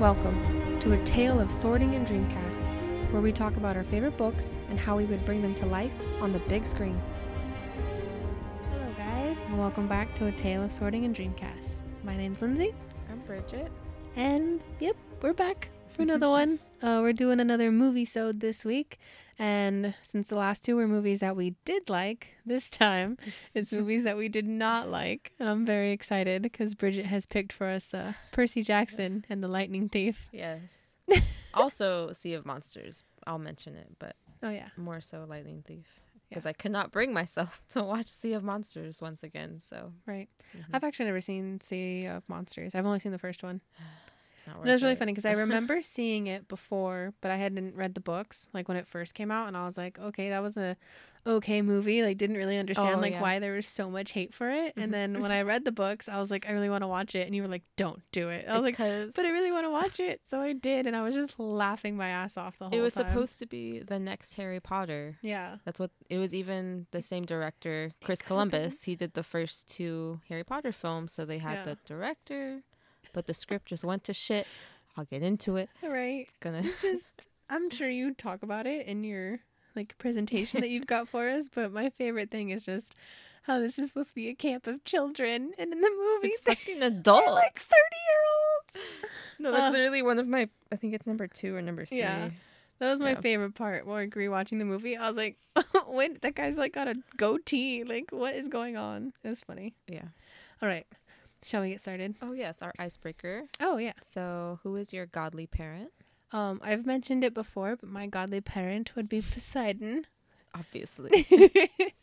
Welcome to a tale of sorting and Dreamcast, where we talk about our favorite books and how we would bring them to life on the big screen. Hello, guys, and welcome back to a tale of sorting and Dreamcast. My name's Lindsay, I'm Bridget. and yep, we're back for another one. Uh, we're doing another movie sode this week, and since the last two were movies that we did like, this time it's movies that we did not like, and I'm very excited because Bridget has picked for us uh, Percy Jackson and the Lightning Thief. Yes. also, Sea of Monsters. I'll mention it, but Oh yeah, more so Lightning Thief. Because I could not bring myself to watch Sea of Monsters once again. So right. mhm. I've actually never seen Sea of Monsters. I've only seen the first one. it's not worth it was really funny because I remember seeing it before, but I hadn't read the books like when it first came out, and I was like, okay, that was a okay movie. Like, didn't really understand Oh, like yeah. why there was so much hate for it. And then when mm-hmm. I read the books, I was like, I really want to watch it, and you were like, don't do it. I was It's like, 'cause but I really want to watch it, so I did, and I was just laughing my ass off the whole time. it was time. supposed to be the next Harry Potter. yeah, That's what it was. Even the same director, Chris Columbus, he did the first two Harry Potter films. So they had Yeah. the director, but the script just went to shit. I'll get into it. right. It's gonna. just I'm sure you talk about it in your like presentation that you've got for us, but my favorite thing is just how this is supposed to be a camp of children and in the movie It's fucking adult. like 30 year olds. No, that's Uh, literally one of my. I think it's number two or number three. Yeah. That was my Yeah. favorite part. Like rewatching the movie, I was like, "Wait, that guy's like got a goatee. Like, what is going on?" It was funny. Yeah. All right, shall we get started? Oh yes, our icebreaker. Oh yeah. So, who is your godly parent? Um, I've mentioned it before, but my godly parent would be Poseidon. Obviously,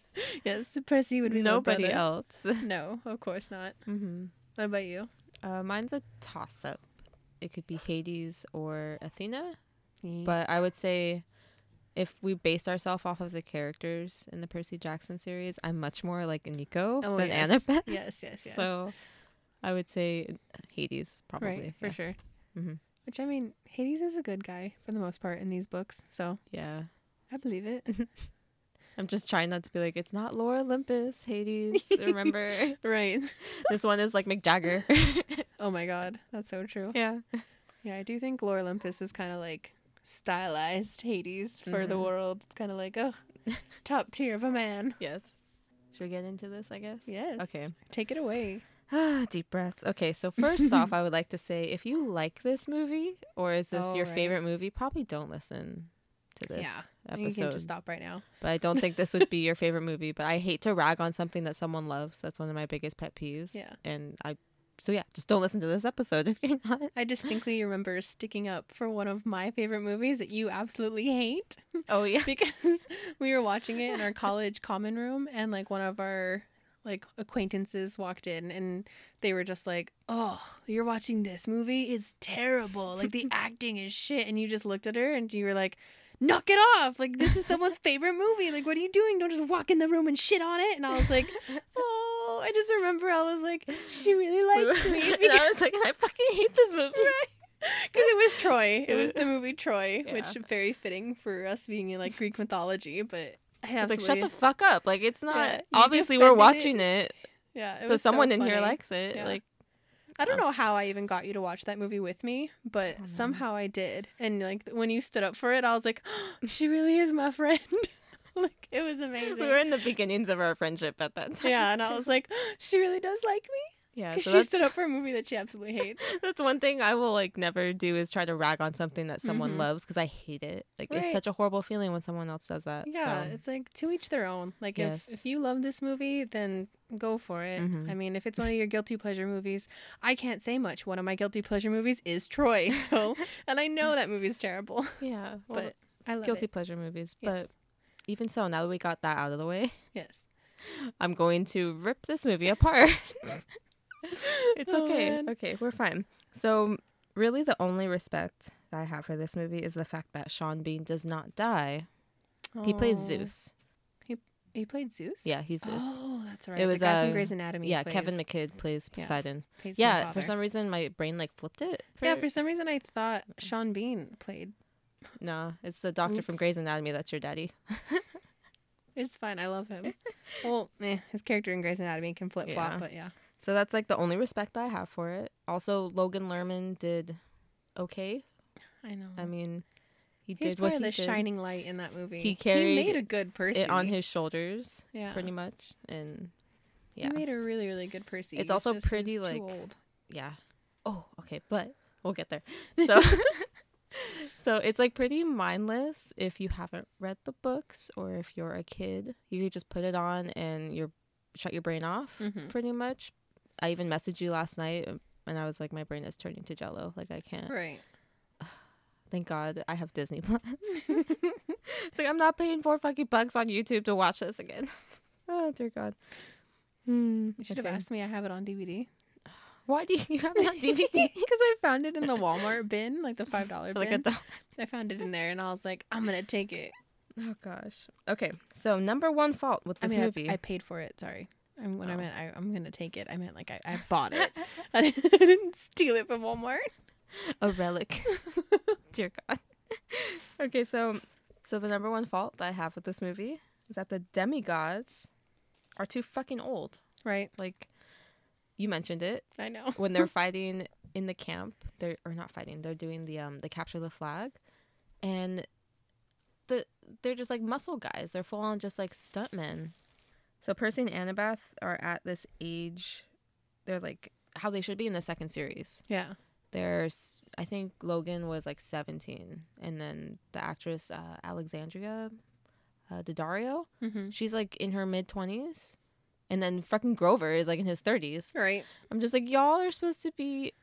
yes, Percy would be nobody else. No, of course not. hmm What about you? Uh, mine's a toss-up. It could be Hades or Athena, But but I would say if we based ourselves off of the characters in the Percy Jackson series, I'm much more like Nico oh, than yes. Annabeth. Yes, yes, yes. So, I would say Hades probably. right, for yeah. sure. hmm Which I mean, Hades is a good guy for the most part in these books, so Yeah. I believe it. I'm just trying not to be like, it's not Lore Olympus, Hades. Remember? right. this one is like Mick Jagger. Oh my god, that's so true. yeah. Yeah, I do think Lore Olympus is kind of like stylized Hades for the Mhm. world. It's kind of like, oh, top tier of a man. Yes. Should we get into this, I guess? Yes. Okay. Take it away. Ah, deep breaths. Okay, so first off, I would like to say if you like this movie or is this Oh, your right. favorite movie, probably don't listen to this Yeah, You episode. can just stop right now. But I don't think this would be your favorite movie. But I hate to rag on something that someone loves. That's one of my biggest pet peeves. Yeah. And I, so yeah, just don't listen to this episode if you're not. I distinctly remember sticking up for one of my favorite movies that you absolutely hate Oh yeah. because we were watching it in our college common room and like one of our like acquaintances walked in and they were just like, "Oh, you're watching this movie? It's terrible. Like the acting is shit." And you just looked at her and you were like, "Knock it off. Like this is someone's favorite movie. Like what are you doing? Don't just walk in the room and shit on it." And I was like, "Oh, I just remember I was like, she really likes me and because I was like, I fucking hate this movie. because it was Troy. It was the movie Troy, Yeah. which very fitting for us being in like Greek mythology. But I was like, shut the fuck up. Like, it's not. Yeah, obviously, we're watching it. yeah. it so someone in here likes it. Yeah. Like, I don't oh. know how I even got you to watch that movie with me, but oh, don't somehow I did. And like when you stood up for it, I was like, she really is my friend. like it was amazing. we were in the beginnings of our friendship at that time. yeah, and I was like, she really does like me yeah. because So she stood up for a movie that she absolutely hates. that's one thing I will like never do is try to rag on something that someone Mhm. loves because I hate it. Like, it's such a horrible feeling when someone else does that. Yeah, So. it's like to each their own. Like Yes. if if you love this movie, then go for it. Mhm. I mean, if it's one of your guilty pleasure movies, I can't say much. One of my guilty pleasure movies is Troy. So, and I know that movie's terrible, Yeah. Well, but I love guilty it. pleasure movies. But Yes. even so, now that we got that out of the way, Yes. I'm going to rip this movie apart. it's Oh, okay. man. okay, we're fine. So, really, the only respect that I have for this movie is the fact that Sean Bean does not die. He plays Oh. Zeus. He he played Zeus. Yeah, he's Zeus. Oh, that's right. It the was, guy from uh, Grey's Anatomy. yeah, plays, Kevin McKidd plays Yeah. Poseidon. plays Yeah, for some reason my brain like flipped it. Yeah, for some reason I thought Sean Bean played. no, it's the doctor from Oops. Grey's Anatomy. That's your daddy. It's fine. I love him. well, eh, his character in Grey's Anatomy can flip flop, Yeah. but yeah. So that's like the only respect I have for it. Also, Logan Lerman did okay. I know. I mean, he He's did what he the did. shining light in that movie. He carried He made a good Percy. it on his shoulders, yeah. pretty much, and yeah, He made a really really good Percy. It's also just pretty, like, old. yeah. Oh, okay, but we'll get there. So, so it's like pretty mindless if you haven't read the books or if you're a kid. You could just put it on and you're shut your brain off, Mhm. pretty much. I even messaged you last night, uh, and I was like, my brain is turning to jello. Like I can't. Right. Thank God I have Disney Plus. it's like I'm not paying four fucking bucks on YouTube to watch this again. oh dear God. Hmm, You should have asked me. I have it on DVD Why do you have it on DVD? because I found it in the Walmart bin, like the five dollar bin. like a dollar. I found it in there, and I was like, I'm gonna take it. Oh gosh. Okay, so number one fault with this I mean, movie. I, I paid for it. Sorry. I mean, when I Oh. meant I, I'm gonna take it, I meant like I, I bought it. I didn't, I didn't steal it from Walmart. a relic. Dear God. okay, so so the number one fault that I have with this movie is that the demigods are too fucking old. Right. Like you mentioned it I know. when they're fighting in the camp. They're or not fighting. They're doing the um the capture the flag, and the they're just like muscle guys. They're full on just like stuntmen. So Percy and Annabeth are at this age. They're like how they should be in the second series. Yeah. There's, I think Logan was like 17, and then the actress uh, Alexandria uh, Daddario, Mm-hmm. she's like in her mid 20s, and then fucking Grover is like in his 30s. Right. I'm just like, y'all are supposed to be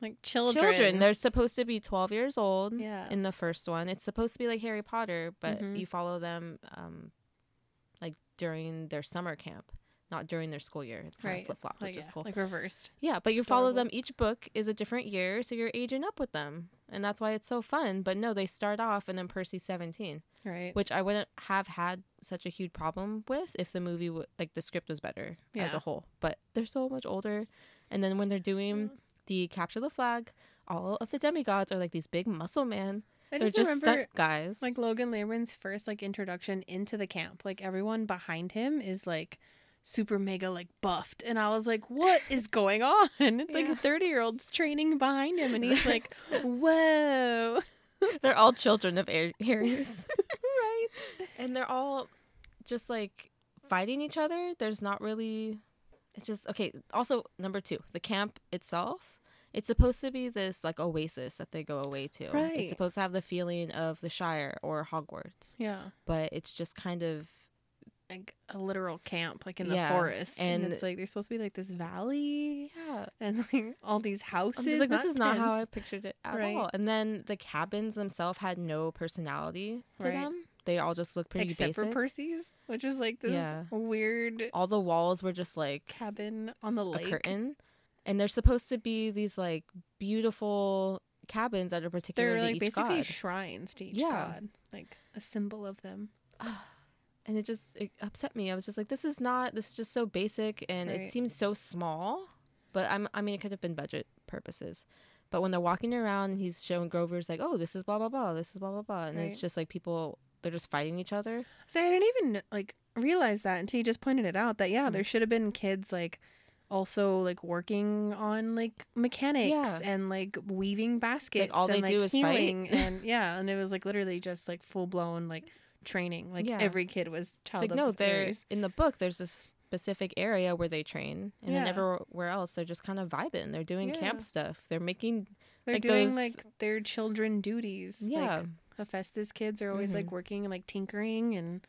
Like children. children. They're supposed to be 12 years old Yeah. in the first one. It's supposed to be like Harry Potter, but Mhm. you follow them um, during their summer camp. Not during their school year. It's kind Right. of flip flop, which is cool. like reversed. Yeah, but you follow them. Each book is a different year, so you're aging up with them, and that's why it's so fun. But no, they start off, and then Percy's seventeen, Right. which I wouldn't have had such a huge problem with if the movie, w- like the script, was better as a whole. But they're so much older, and then when they're doing the capture the flag, all of the demigods are like these big muscle men. I They're just, just remember stunt guys. like Logan Lerman's first like introduction into the camp. Like everyone behind him is like super mega like buffed, and I was like, "What is going on?" It's like Yeah. a thirty year old's training behind him, and he's like, "Whoa!" they're all children of Ar- Ares. right? and they're all just like fighting each other there's not really it's just okay also number two the camp itself it's supposed to be this like oasis that they go away to Right. it's supposed to have the feeling of the shire or hogwarts Yeah, but it's just kind of like a literal camp, like in the forest, and, and- it's like there's supposed to be like this valley yeah and like all these houses. i'm just like this is not how i pictured it at Right. all and then the cabins themselves had no personality to Right. them they all just look pretty Except basic for Percy's, which is like this Yeah. weird all the walls were just like cabin on the a lake. curtain and they're supposed to be these like beautiful cabins that are particular They're to like basically god shrines to each Yeah. god, like a symbol of them. and it just it upset me i was just like this is not this is just so basic and Right. it seems so small but i'm i mean it could have been budget purposes but when they're walking around and he's showing grover's like oh this is blah blah blah this is blah blah blah and Right. it's just like people they're just fighting each other So I didn't even like realize that until you just pointed it out. That yeah, Mm. there should have been kids like also like working on like mechanics Yeah. and like weaving baskets. Like all and, they do like, is fight. and yeah, and it was like literally just like full blown like training. Like Yeah. every kid was it's child like of no they're in the book there's this specific area where they train and then everywhere else they're just kind of vibing they're doing Yeah. camp stuff they're making They're like doing those- like their children duties. yeah Like, Hephaestus kids are always Mhm. like working and like tinkering and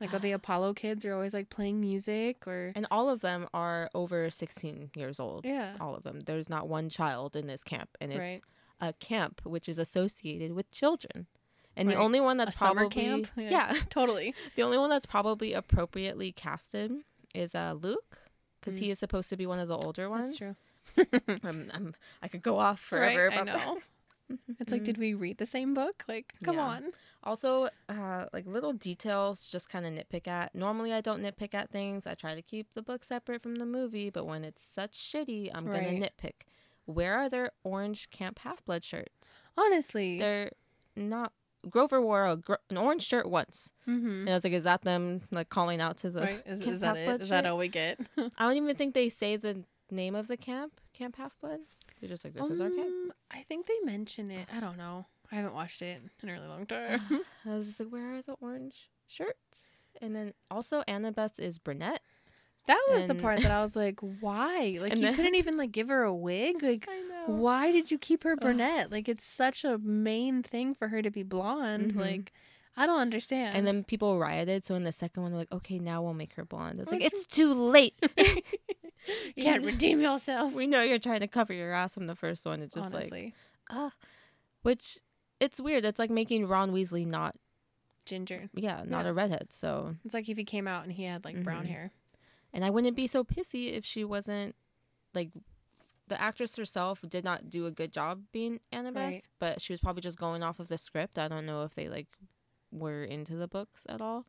like all the Apollo kids are always like playing music or And all of them are over 16 years old. yeah. All of them. There's not one child in this camp. And it's Right. a camp which is associated with children. And the only one that's summer probably camp? yeah. Totally. the only one that's probably appropriately casted is uh, Luke because he is supposed to be one of the older ones. Mm. That's true. Um, I'm, I could go off forever Right, I about that. It's like, did we read the same book? Like, come Yeah. on. Also, uh, like little details, just kind of nitpick at. Normally, I don't nitpick at things. I try to keep the book separate from the movie, but when it's such shitty, I'm Right. gonna nitpick. Where are their orange Camp Half Blood shirts? Honestly. They're not. Grover wore a gr- an orange shirt once, hmm and I was like, "Is that them like calling out to the?" Right? Is, Camp is that Half it? Blood Is that all we get? I don't even think they say the name of the camp, Camp Half Blood. They're just like, this is our camp. Um, I think they mention it. I don't know. I haven't watched it in a really long time. I was just like, where are the orange shirts? And then also Annabeth is brunette. that was the part that I was like, why? Like And you then- couldn't even like give her a wig. Like why did you keep her brunette? Like it's such a main thing for her to be blonde. Mhm. Like I don't understand. And then people rioted. So in the second one, they're like, okay, now we'll make her blonde. It's like, it's too late. you can't redeem yourself. we know you're trying to cover your ass from the first one. It's just like, Honestly, ah. Which, it's weird. It's like making Ron Weasley not, ginger. yeah, not Yeah. a redhead. So, It's like if he came out and he had like brown Mhm. hair. and I wouldn't be so pissy if she wasn't, like, the actress herself did not do a good job being Annabeth, Right. but she was probably just going off of the script. I don't know if they, like, were into the books at all.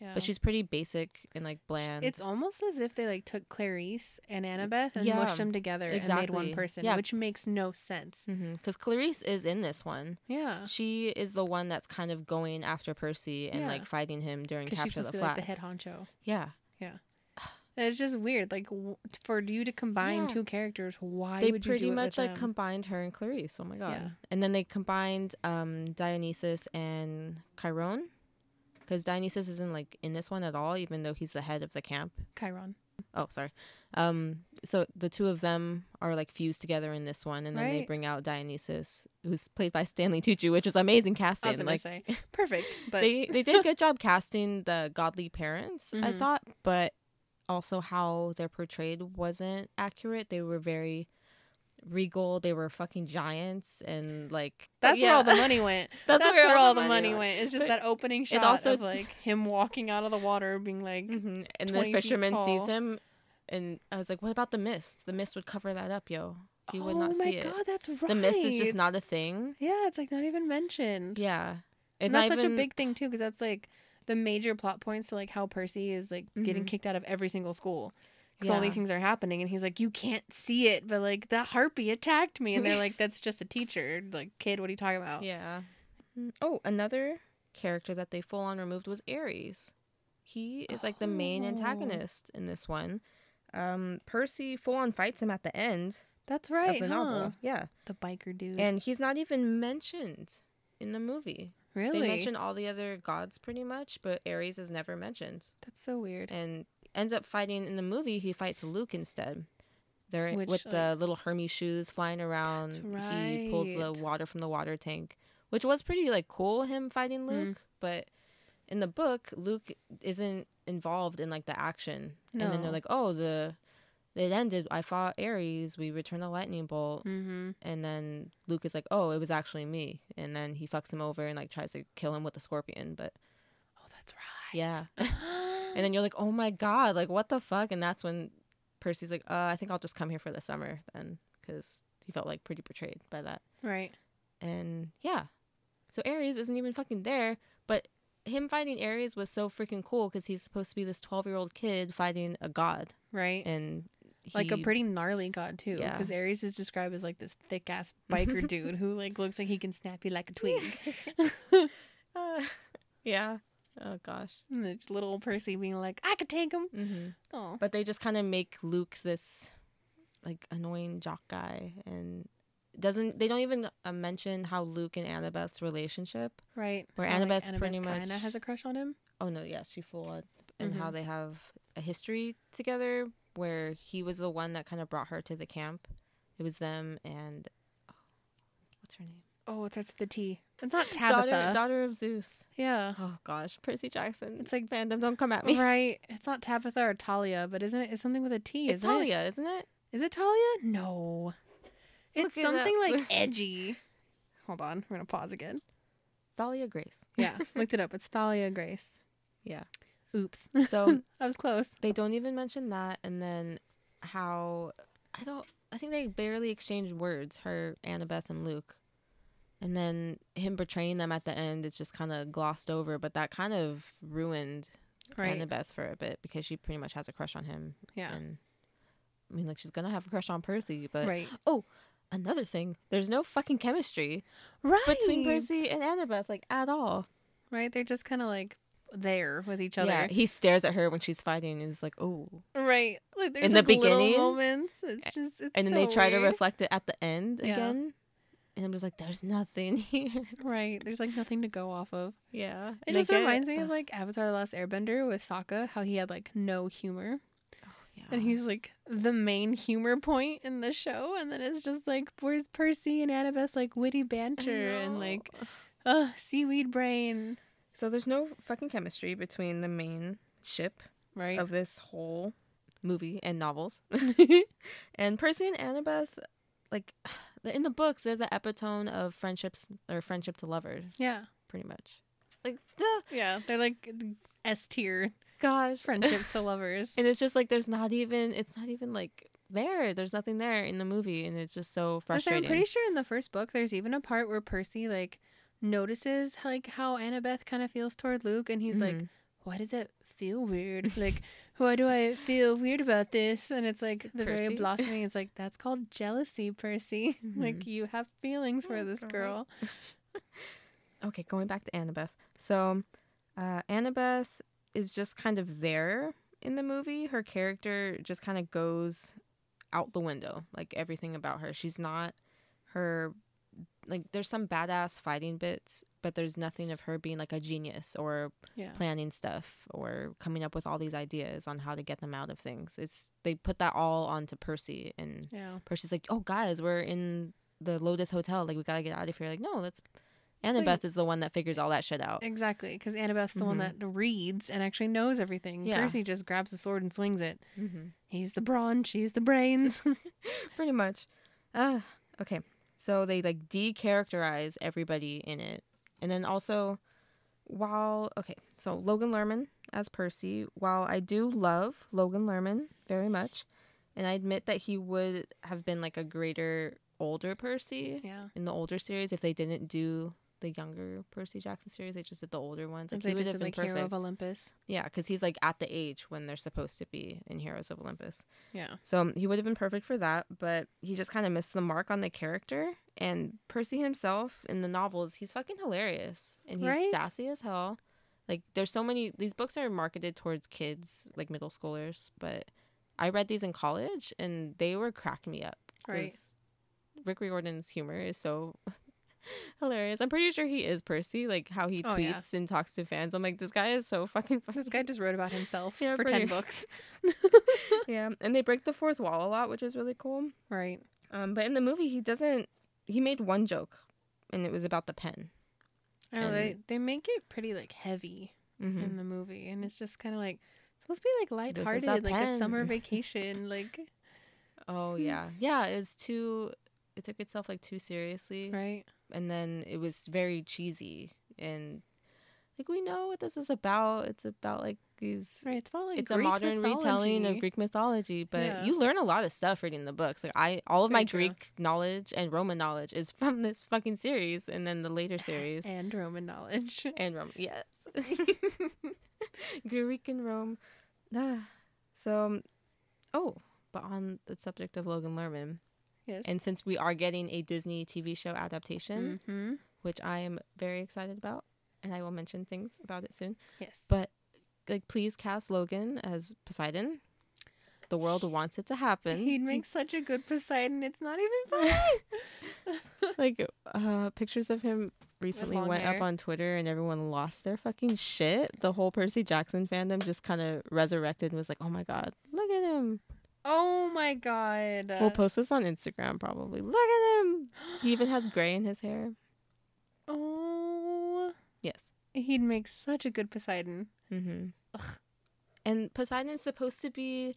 Yeah. But she's pretty basic and, like, bland. It's almost as if they like took Clarisse and Annabeth and Yeah, mushed them together and made one person, Yeah. which makes no sense. Mm-hmm. Because Clarisse is in this one. Yeah. She is the one that's kind of going after Percy and Yeah. like fighting him during Capture the be like Flag. the head honcho. Yeah, yeah, It's just weird. Like w- for you to combine Yeah. two characters, why they would you pretty much like them? combined her and Clarisse. Oh my god! Yeah. And then they combined um, Dionysus and Chiron, because Dionysus isn't like in this one at all, even though he's the head of the camp. Chiron. Oh, sorry. Um, so the two of them are like fused together in this one, and then they bring out Dionysus, who's played by Stanley Tucci, which is amazing I casting. was gonna like say perfect, but they they did a good job casting the godly parents, I Mhm. thought, but also how they're portrayed wasn't accurate. They were very regal. They were fucking giants and like that's where all the money went. That's, That's, where, all the money went. It's just But that opening shot also- of like him walking out of the water, being like, Mhm. And 20 the fisherman sees him, and I was like, "What about the mist? The mist would cover that up, yo. He would "Oh not my see god, it. that's right." The mist is just not a thing. Yeah, it's like not even mentioned. Yeah, it's and that's not such even, a big thing too, because that's like the major plot points to like how Percy is like getting Mhm. kicked out of every single school because all these things are happening, and he's like, "You can't see it," but like the harpy attacked me, and they're like, "That's just a teacher, like kid. What are you talking about?" Yeah. Oh, another character that they full on removed was Ares. He is like the main Oh. antagonist in this one. Um, Percy full on fights him at the end That's right. of the huh? novel. Yeah. The biker dude. And he's not even mentioned in the movie. Really, They mention all the other gods pretty much, but Ares is never mentioned. that's so weird. And ends up fighting in the movie, he fights Luke instead. They're Which, with the little Hermes shoes flying around. That's He pulls the water from the water tank, which was pretty like cool him fighting Mm. Luke, but in the book Luke isn't involved in like the action. No. And then they're like, "Oh, the it ended. I fought Ares. We returned the lightning bolt." Mm-hmm. And then Luke is like, "Oh, it was actually me." And then he fucks him over and like tries to kill him with the scorpion, but Oh, that's right. yeah. and then you're like, "Oh my god, like what the fuck?" And that's when Percy's like, "Uh, I think I'll just come here for the summer then cuz he felt like pretty betrayed by that." right. And yeah. So Ares isn't even fucking there, but him fighting Ares was so freaking cool cuz he's supposed to be this 12-year-old kid fighting a god Right. and like a pretty gnarly god too, Yeah. because Ares is described as like this thick ass biker dude who like looks like he can snap you like a twig. Uh, yeah. Oh gosh. and it's little Percy being like, "I could take him." hmm Oh, But they just kind of make Luke this like annoying jock guy and doesn't they don't even uh, mention how Luke and Annabeth's relationship right. Where How, like, Annabeth pretty much- has a crush on him. oh no yes she full on and how Mhm. they have a history together where he was the one that kind of brought her to the camp it was them and oh, what's her name Oh, it starts with the T. It's not Tabitha. daughter daughter of Zeus yeah. oh gosh Percy Jackson It's like- fandom don't come at me Right. It's not Tabitha or Talia, but isn't it? It's something with a T. it's isn't it? Talia isn't it Is it Talia? No. It's Look something up. like edgy. Hold on. We're going to pause again. Thalia Grace Yeah. looked it up. It's Thalia Grace. yeah Oops. so I was close. they don't even mention that and then how i don't i think they barely exchanged words her annabeth and luke and then him betraying them at the end is just kind of glossed over but that kind of ruined Right. annabeth for a bit because she pretty much has a crush on him Yeah. and i mean like she's gonna have a crush on percy but right. Oh, another thing there's no fucking chemistry Right. between percy and annabeth like at all Right. They're just kind of like there with each other. Yeah, he stares at her when she's fighting and is like, "Oh." Right. Like there's In the like beginning, moments. It's just it's And then so they try to reflect it at the end Yeah. again. And I'm just like, "There's nothing here." Right. There's like nothing to go off of. Yeah. It just reminds me of like Avatar: The Last Airbender with Sokka, how he had like no humor, and he's like the main humor point in the show, and then it's just like where's Percy and Annabeth's like witty banter and like, uh, seaweed brain. So there's no fucking chemistry between the main ship Right. of this whole movie and novels. and Percy and Annabeth, like in the books, they're the epitome of friendships or friendship to lovers, yeah. pretty much. Like, duh, Yeah. They're like S tier gosh, friendships to lovers. And it's just like there's not even it's not even like there. There's nothing there in the movie, and it's just so frustrating. I'm pretty sure in the first book, there's even a part where Percy like notices like how Annabeth kind of feels toward Luke, and he's like, Mhm. "Why does it feel weird? like, why do I feel weird about this?" And it's like the very Percy? blossoming. It's like that's called jealousy, Percy. like Mhm. you have feelings for Oh, this God. girl. okay, going back to Annabeth. So, uh, Annabeth is just kind of there in the movie. Her character just kind of goes out the window, like everything about her. She's not her. Like, there's some badass fighting bits, but there's nothing of her being like a genius or Yeah. planning stuff or coming up with all these ideas on how to get them out of things. It's they put that all onto Percy and Yeah. Percy's like, "Oh, guys, we're in the Lotus Hotel. Like, we gotta get out of here." Like, no, let's. like- Annabeth is the one that figures all that shit out. Exactly, because Annabeth's the one Mhm. that reads and actually knows everything. Yeah. Percy just grabs the sword and swings it. Mm-hmm. He's the brawn, she's the brains. Pretty much. Uh, okay, so they like decharacterize everybody in it, and then also, while okay, so Logan Lerman as Percy. While I do love Logan Lerman very much, and I admit that he would have been like a greater older Percy. yeah. in the older series if they didn't do the younger Percy Jackson series. They just did the older ones. Like they he would have been like Hero perfect. of Olympus. yeah, because he's like at the age when they're supposed to be in Heroes of Olympus. Yeah. So um, he would have been perfect for that, but he just kind of missed the mark on the character. And Percy himself in the novels, he's fucking hilarious and he's Right? sassy as hell. Like there's so many. These books are marketed towards kids, like middle schoolers, but I read these in college and they were cracking me up. Right. Rick Riordan's humor is so hilarious. I'm pretty sure he is Percy, like how he Oh, tweets yeah. and talks to fans. I'm like, this guy is so fucking funny. This guy just wrote about himself Yeah, for pretty- 10 books. yeah, and they break the fourth wall a lot, which is really cool. Right. Um, but in the movie, he doesn't. He made one joke, and it was about the pen. I know, they, they make it pretty like heavy Mm-hmm. in the movie. And it's just kind of like, it's supposed to be like is a lighthearted, like a summer vacation. like, Oh yeah, yeah. It's too. It took itself like too seriously, right? and then it was very cheesy and like we know what this is about. It's about like these. Right. It's about like it's a modern retelling of Greek mythology, but Yeah. you learn a lot of stuff reading the books. Like I, all of Very my true. Greek knowledge and Roman knowledge is from this fucking series, and then the later series. and Roman knowledge. and Rome. Yes, Greek and Rome. Ah. So, um, oh, but on the subject of Logan Lerman, yes. and since we are getting a Disney TV show adaptation, hmm which I am very excited about, and I will mention things about it soon. Yes. But like, please cast Logan as Poseidon. The world wants it to happen. He'd make such a good Poseidon. It's not even funny. like uh pictures of him recently went hair. up on Twitter and everyone lost their fucking shit. The whole Percy Jackson fandom just kind of resurrected and was like, "Oh my god, look at him." Oh my god. We'll post this on Instagram probably. Look at him. He even has gray in his hair. oh. Yes. He'd make such a good Poseidon. Mhm. And Poseidon's supposed to be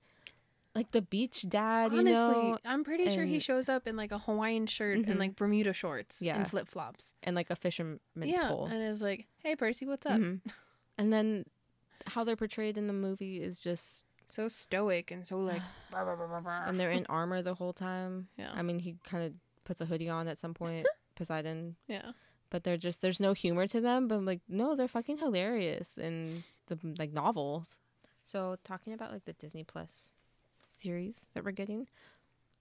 like the beach dad, you Honestly, know, I'm pretty sure he shows up in like a Hawaiian shirt Mhm. and like Bermuda shorts Yeah. and flip flops. and like a fisherman's Yeah, pole. and is like, "Hey, Percy, what's up?" Mhm. And then how they're portrayed in the movie is just So stoic and so like, and they're in armor the whole time. yeah, I mean, he kind of puts a hoodie on at some point, Poseidon, yeah. but they're just there's no humor to them. But I'm like, no, they're fucking hilarious in the like novels. So talking about like the Disney Plus series that we're getting,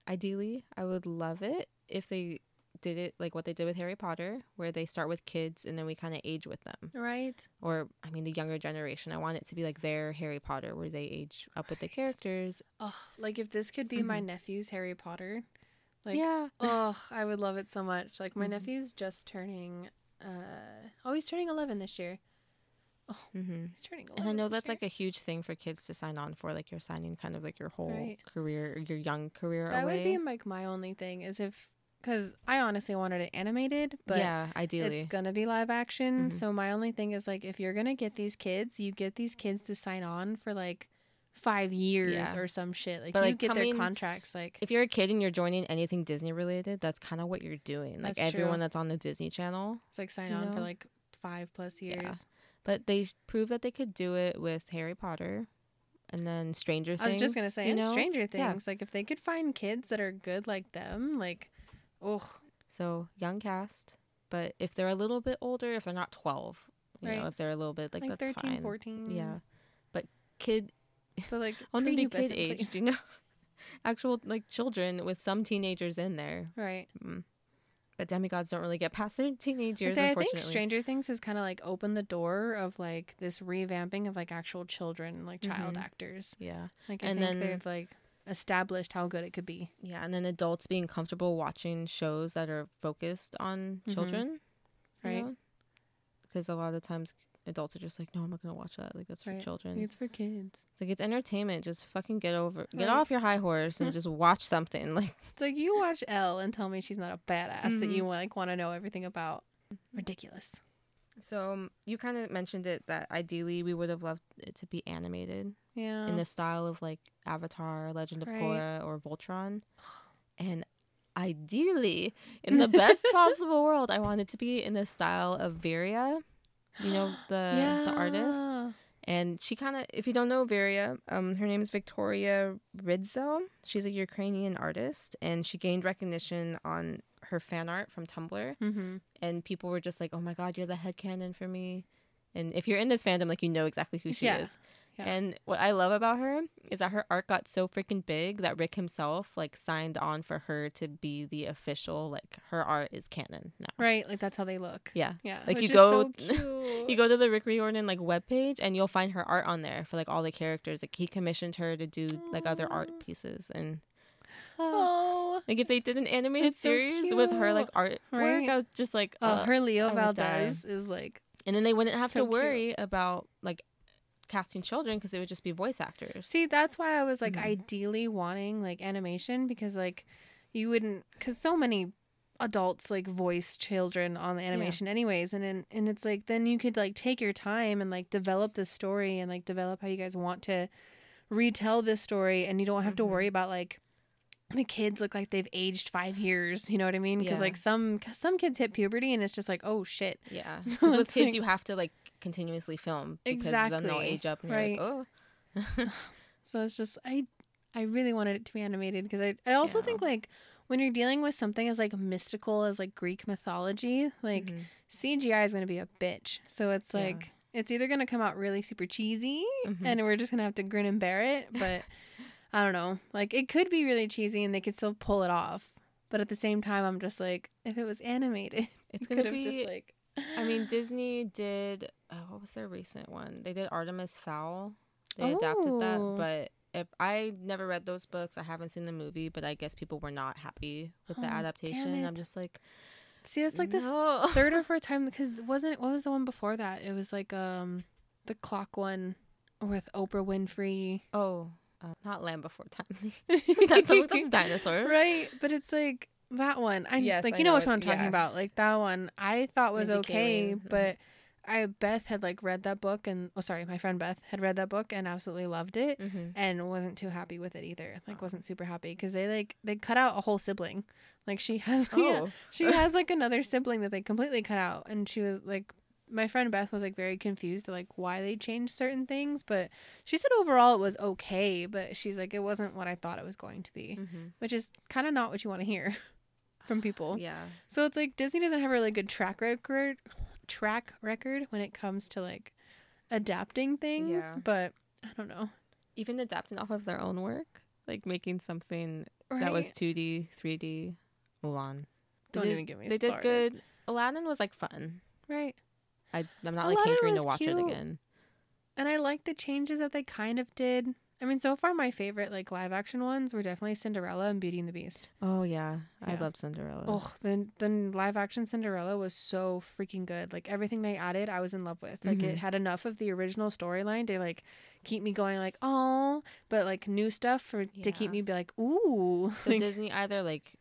ideally, I would love it if they did it like what they did with Harry Potter, where they start with kids and then we kind of age with them. Right. Or I mean, the younger generation. I want it to be like their Harry Potter, where they age up with the characters. Oh, like if this could be my Mhm. nephew's Harry Potter, like yeah. oh, I would love it so much. Like my Mhm. nephew's just turning uh oh, he's turning 11 this year. hmm He's turning 11. And I know that's year. like a huge thing for kids to sign on for. Like you're signing kind of like your whole Right. career, your young career that away. would be like my only thing is if cuz I honestly wanted it animated, but yeah, ideally. it's gonna be live action. Mhm. So my only thing is like if you're gonna get these kids, you get these kids to sign on for like five years Yeah. or some shit. Like But, you like, get coming- their contracts. Like if you're a kid and you're joining anything Disney related, that's kind of what you're doing. Like That's true. everyone that's on the Disney Channel. it's like sign on for like five plus Yeah. years. But they proved that they could do it with Harry Potter, and then Stranger Things. I was just gonna say, and know? Stranger Yeah. Things. Like if they could find kids that are good like them, like oh So young cast, but if they're a little bit older, if they're not twelve, you know, if they're a little bit like, that's fine. like, that's 13, fine. 14. Yeah, but kid, But like them be kid please. you know, actual like children with some teenagers in there. Right. Mm. But demigods don't really get past their teenage years, Say, I think Stranger Things has kind of like opened the door of like this revamping of like actual children, like child Mhm. actors. yeah, Like I And think then- they've like established how good it could be. yeah, and then adults being comfortable watching shows that are focused on Mhm. children, Right. Because a lot of times adults are just like, no, I'm not gonna watch that. Like that's for children. It's for kids. It's like it's entertainment. Just fucking get over, get Right. off your high horse and just watch something. Like It's like you watch Elle and tell me she's not a badass that you like want to know everything about. Ridiculous. So, um, you kind of mentioned it that ideally we would have loved it to be animated Yeah. in the style of like Avatar, Legend of Right. Korra, or Voltron, and ideally in the best possible world, I want it to be in the style of Viria. You know the the artist. And she kind of, if you don't know Viria, um, her name is Victoria Ridzel. She's a Ukrainian artist, and she gained recognition on her fan art from Tumblr. Mm-hmm. And people were just like, "Oh my God, you're the head headcanon for me." And if you're in this fandom, like you know exactly who she Yeah. is. Yeah. And what I love about her is that her art got so freaking big that Rick himself like signed on for her to be the official like her art is canon now. Right. Like that's how they look. Yeah. Yeah. Like, which you go- so. You go to the Rick Riordan like webpage and you'll find her art on there for like all the characters. Like he commissioned her to do like other art pieces and Oh. Like if they did an animated That's so series with her like cute. artwork, Right. I was just like, Oh, uh, her Leo die. Valdez is like and then they wouldn't have so to cute. worry about like casting children because it would just be voice actors. See, that's why I was like Mhm. ideally wanting like animation because like you wouldn't cuz so many adults like voice children on the animation anyways and then and it's like then you could like take your time and like develop the story and like develop how you guys want to retell this story and you don't have to Mhm. worry about like the kids look like they've aged 5 years, you know what I mean? Cuz Yeah. like some some kids hit puberty and it's just like, "Oh shit." yeah, So because with kids like- you have to like continuously film because then they'll age up and you're Right. like, oh, So it's just I I really wanted it to be animated because I I also Yeah. think like when you're dealing with something as like mystical as like Greek mythology, like Mhm. CGI is going to be a bitch. So it's Yeah. like it's either going to come out really super cheesy Mhm. and we're just going to have to grin and bear it, but I don't know. Like it could be really cheesy and they could still pull it off. But at the same time I'm just like if it was animated, it's it could gonna have be just like I mean, Disney did. Uh, what was their recent one? They did Artemis Fowl. They adapted that, Oh. but if I never read those books, I haven't seen the movie, but I guess people were not happy with Oh, the adaptation. I'm just like, See, it's like this no. third or fourth time because wasn't it what was the one before that? It was like um the clock one with Oprah Winfrey. oh, uh, not Land Before Time. that's, that's dinosaurs. right, but it's like that one. I Yes, like I you know know which one I'm talking yeah. about. Like that one, I thought was Mindy okay, Kaling, mhm. but I Beth had like read that book and oh sorry, my friend Beth had read that book and absolutely loved it. Mm-hmm. And wasn't too happy with it either. Like wasn't super happy because they like they cut out a whole sibling. Like she has yeah, Oh, she has like another sibling that they completely cut out and she was like my friend Beth was like very confused like why they changed certain things, but she said overall it was okay, but she's like it wasn't what I thought it was going to be, mm-hmm. which is kind of not what you want to hear from people. yeah. So it's like Disney doesn't have a really good track record track record when it comes to like adapting things, Yeah. but I don't know. Even adapting off of their own work, like making something Right? that was 2D, 3D, Mulan. They Don't did- even get me They started. did good. Aladdin was like fun. Right. I I'm not like hankering to watch it again. And I like the changes that they kind of did. I mean, so far my favorite like live action ones were definitely Cinderella and Beauty and the Beast. Oh yeah, I Yeah. loved Cinderella. Oh, the the live action Cinderella was so freaking good. Like everything they added, I was in love with. Like Mhm. it had enough of the original storyline to like keep me going like, "Oh," but like new stuff for to keep me be like, "Ooh." So like, Disney either like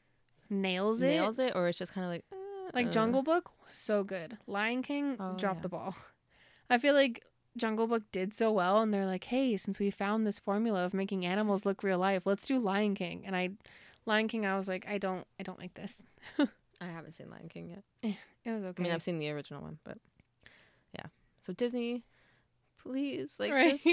nails it. nails it or it's just kind of like Like uh. Jungle Book, so good. Lion King Oh, dropped yeah. the ball. I feel like Jungle Book did so well, and they're like, "Hey, since we found this formula of making animals look real life, let's do Lion King." And I, Lion King, I was like, I don't, I don't like this. I haven't seen Lion King yet. It was okay. I mean, I've seen the original one, but yeah. So Disney, please, like, Right. just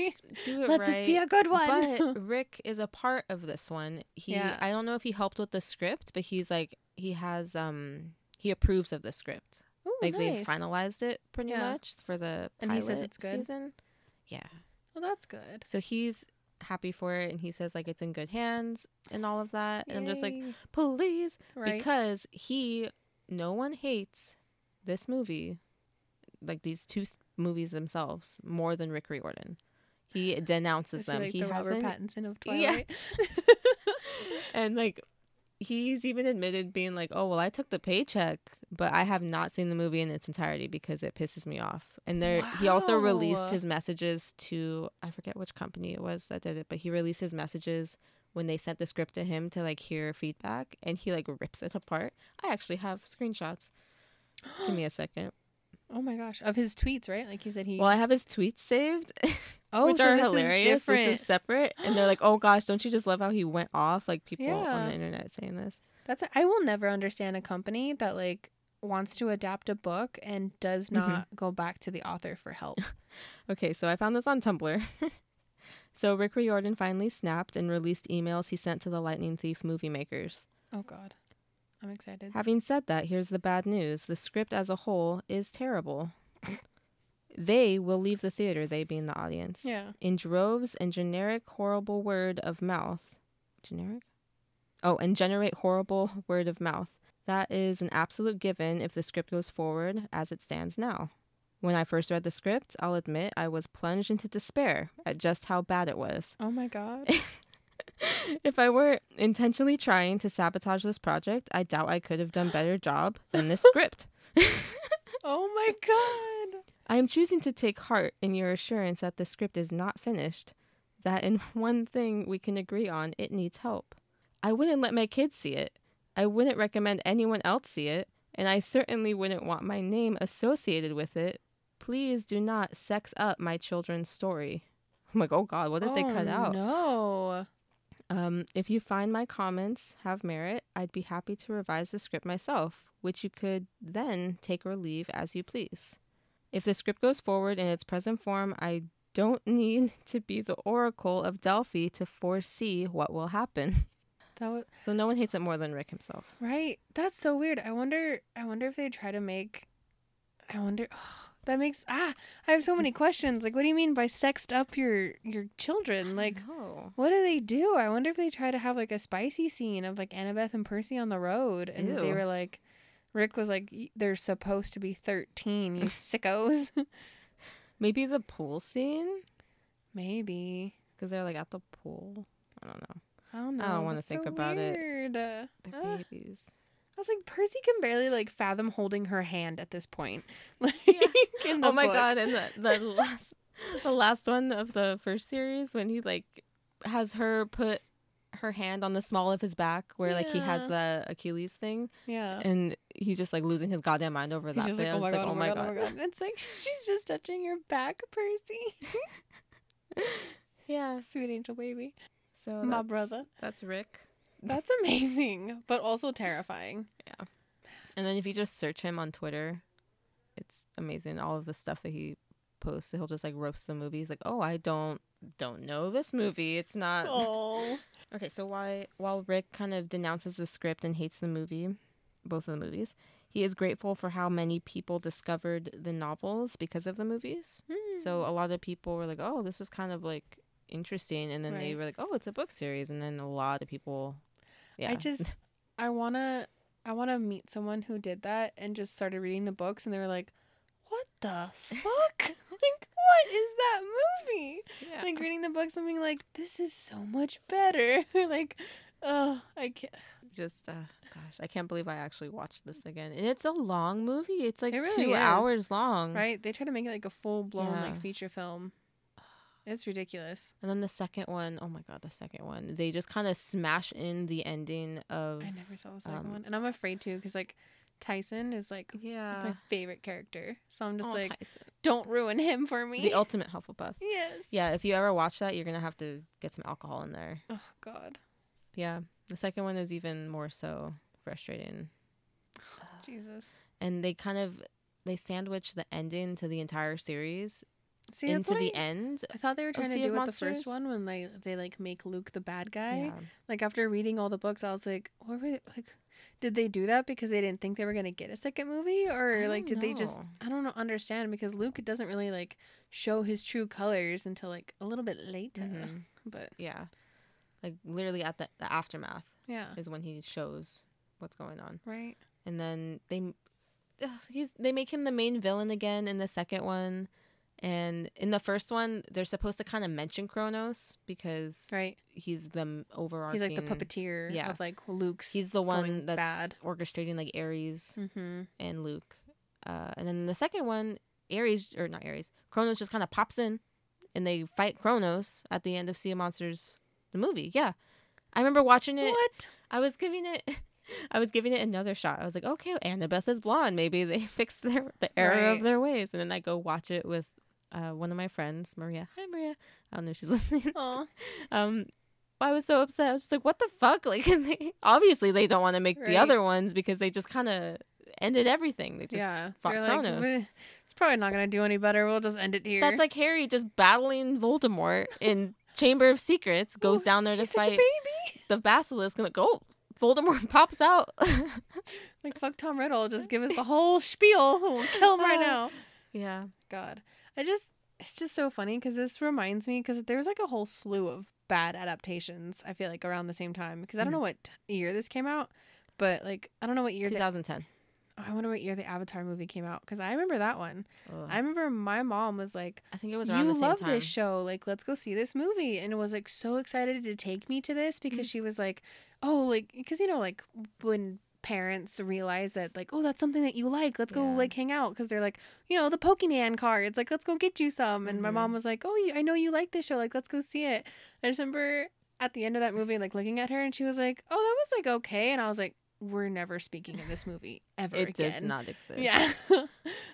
do it Let right. this be a good one. But Rick is a part of this one. He, Yeah. I don't know if he helped with the script, but he's like, he has, um, he approves of the script. Ooh, like they nice. finalized it pretty Yeah. much for the And he says it's good? season. Yeah. Well, that's good. So he's happy for it, and he says like it's in good hands and all of that. And I'm just like, Yay. please, right. because he no one hates this movie like these two movies themselves more than Rick Riordan. He denounces them. like he the Robert hasn't Pattinson of Twilight. Yeah. And like he's even admitted being like, "Oh, well, I took the paycheck, but I have not seen the movie in its entirety because it pisses me off." And there he also released his messages to I forget which company it was that did it, but he released his messages when they sent the script to him to like hear feedback and he like rips it apart. I actually have screenshots. Give me a second. Oh my gosh, of his tweets, right? Like you said, he. Well, I have his tweets saved, oh, which so are hilarious. Is. This is separate, and they're like, "Oh gosh, don't you just love how he went off?" Like people on the internet saying this. That's a, I will never understand a company that like wants to adapt a book and does Mm-hmm. not go back to the author for help. Okay, so I found this on Tumblr. so Rick Riordan finally snapped and released emails he sent to the Lightning Thief movie makers. oh God, I'm excited. Having said that, here's the bad news: the script as a whole is terrible. They will leave the theater, they being the audience, Yeah. in droves and generic horrible word of mouth. Generic? Oh, and generate horrible word of mouth. That is an absolute given if the script goes forward as it stands now. When I first read the script, I'll admit I was plunged into despair at just how bad it was. Oh my God. If I were intentionally trying to sabotage this project, I doubt I could have done better job than this script. oh my God. I am choosing to take heart in your assurance that the script is not finished, that in one thing we can agree on, it needs help. I wouldn't let my kids see it. I wouldn't recommend anyone else see it, and I certainly wouldn't want my name associated with it. Please do not sex up my children's story. I'm like, oh God, what did they cut Oh, out? No. Um, if you find my comments have merit, I'd be happy to revise the script myself, which you could then take or leave as you please. If the script goes forward in its present form, I don't need to be the oracle of Delphi to foresee what will happen. That was So no one hates it more than Rick himself. right. That's so weird. I wonder. I wonder if they try to make. I wonder. oh, that makes ah. I have so many questions. Like, what do you mean by sexed up your your children? Like, What do they do? I wonder if they try to have like a spicy scene of like Annabeth and Percy on the road, and they were like, Rick was like, "Y- "They're supposed to be thirteen, you sickos." maybe the pool scene Maybe because they're like at the pool. I don't know. I don't know. I don't wanna think so about it. weird. Uh, They're ah. babies. I was like, Percy can barely like fathom holding her hand at this point. Like, in the oh my book. god! And the the last the last one of the first series when he like has her put her hand on the small of his back where like he has the Achilles thing Yeah. and he's just like losing his goddamn mind over He's that. just bit. like, oh was my, like, god, oh, oh my god, oh my god. And it's like she's just touching your back, Percy. Yeah. Sweet angel baby. So My brother. That's Rick. That's amazing, but also terrifying. Yeah. And then if you just search him on Twitter, it's amazing. All of the stuff that he posts, he'll just like roast the movie. He's like, "Oh, I don't don't know this movie. It's not." Oh. Okay, so why while Rick kind of denounces the script and hates the movie, both of the movies, he is grateful for how many people discovered the novels because of the movies. Hmm. So a lot of people were like, "Oh, this is kind of like interesting," and then they were like, "Oh, it's a book series," and then a lot of people, yeah, I just I wanna I want to meet someone who did that and just started reading the books, and they were like, "What the fuck? like, what is that movie?" Yeah. Like reading the books and being like, "This is so much better." like, oh, I can't. just uh, gosh, I can't believe I actually watched this again. And it's a long movie. It's like It really two is. hours long. Right? They try to make it like a full blown Yeah. like feature film. It's ridiculous. And then the second one, oh my god, the second one. They just kind of smash in the ending of I never saw the second um, one, and I'm afraid to because like Tyson is like Yeah. my favorite character, so I'm just Oh, like, Tyson. don't ruin him for me. the ultimate Hufflepuff. yes. Yeah, if you ever watch that, you're gonna have to get some alcohol in there. Oh God, Yeah, the second one is even more so frustrating, Jesus. and they kind of they sandwich the ending to the entire series See, into the I, end. I thought they were trying to do of with the first one when they they like make Luke the bad guy. Yeah. Like after reading all the books, I was like, what were they, like? Did they do that because they didn't think they were gonna get a second movie, or like did they just? I don't know, understand because Luke doesn't really like show his true colors until like a little bit later. Mhm. But Yeah, like literally at the, the aftermath yeah, is when he shows what's going on, right. and then they ugh, he's they make him the main villain again in the second one. And in the first one, they're supposed to kind of mention Kronos because Right. he's the overarching. He's like the puppeteer yeah. of like Luke's. He's the one that's bad. orchestrating like Ares Mm-hmm. and Luke. Uh, and then the second one, Ares or not Ares, Kronos just kind of pops in, and they fight Kronos at the end of Sea of Monsters, the movie. Yeah, I remember watching it. What? I was giving it, I was giving it another shot. I was like, okay, Annabeth is blonde. Maybe they fixed their the error Right. of their ways. And then I go watch it with uh, one of my friends, Maria. Hi, Maria. I don't know if she's listening. Um, I was so upset. I was like, "What the fuck?" Like, they, obviously they don't want to make the other ones because they just kind of ended everything. They just yeah. fought like, Kronos. "Weh, it's probably not gonna do any better. We'll just end it here. That's like Harry just battling Voldemort in Chamber of Secrets. Goes down there to He's such a fight baby. the basilisk, and like, oh, Voldemort pops out. Like fuck Tom Riddle. Just give us the whole spiel. We'll kill him right now. yeah, God, I just it's just so funny because this reminds me because there's like a whole slew of bad adaptations. I feel like around the same time because I don't Mhm. know what year this came out, but like I don't know what year. The, 2010. I wonder what year the Avatar movie came out because I remember that one. Ugh. I remember my mom was like, I think it was around "You the same love time. this show, like let's go see this movie," and was like so excited to take me to this Mm-hmm. because she was like, "Oh, like because you know like when." Parents realize that like oh that's something that you like let's go Yeah. like hang out because they're like you know the pokemon cards like let's go get you some and my Mhm. mom was like oh i know you like this show like let's go see it i just remember at the end of that movie like looking at her and she was like oh that was like okay and i was like we're never speaking of this movie ever It again does not exist. yeah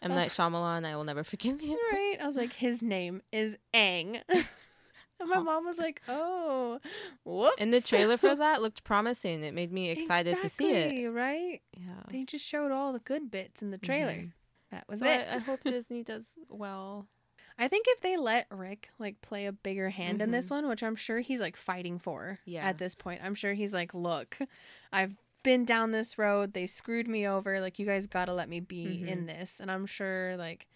M Night Shyamalan, I will never forgive you. right i was like his name is Aang. and my mom was like oh whoops And the trailer for that looked promising. It made me excited to see it. Right Yeah. they just showed all the good bits in the trailer Mhm. that was so it I, I hope Disney does well. I think if they let Rick like play a bigger hand in this Mhm. one, which I'm sure he's like fighting for Yeah. at this point, I'm sure he's like, look, I've been down this road. They screwed me over. Like, you guys got to let me be in Mhm. this. And I'm sure, like,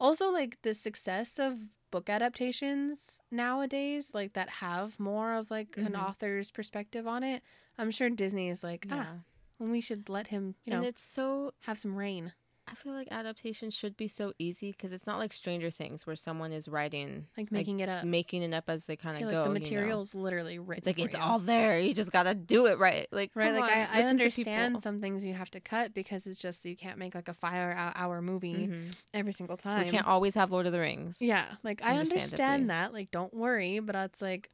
also, like, the success of book adaptations nowadays, like, that have more of like an Mhm. author's perspective on it, I'm sure Disney is like, ah, well, we should let him, you know, and it's so have some reign. I feel like adaptation should be so easy because it's not like Stranger Things where someone is writing Like, making it up. making it up as they kind of go. like the you know? material's literally written. It's like it's you. all there. You just gotta do it right. Like Right, like on, I, I understand some things you have to cut because it's just you can't make like a five hour, hour movie Mhm. every single time. You can't always have Lord of the Rings. Yeah, like I understand that. Like, don't worry, but it's like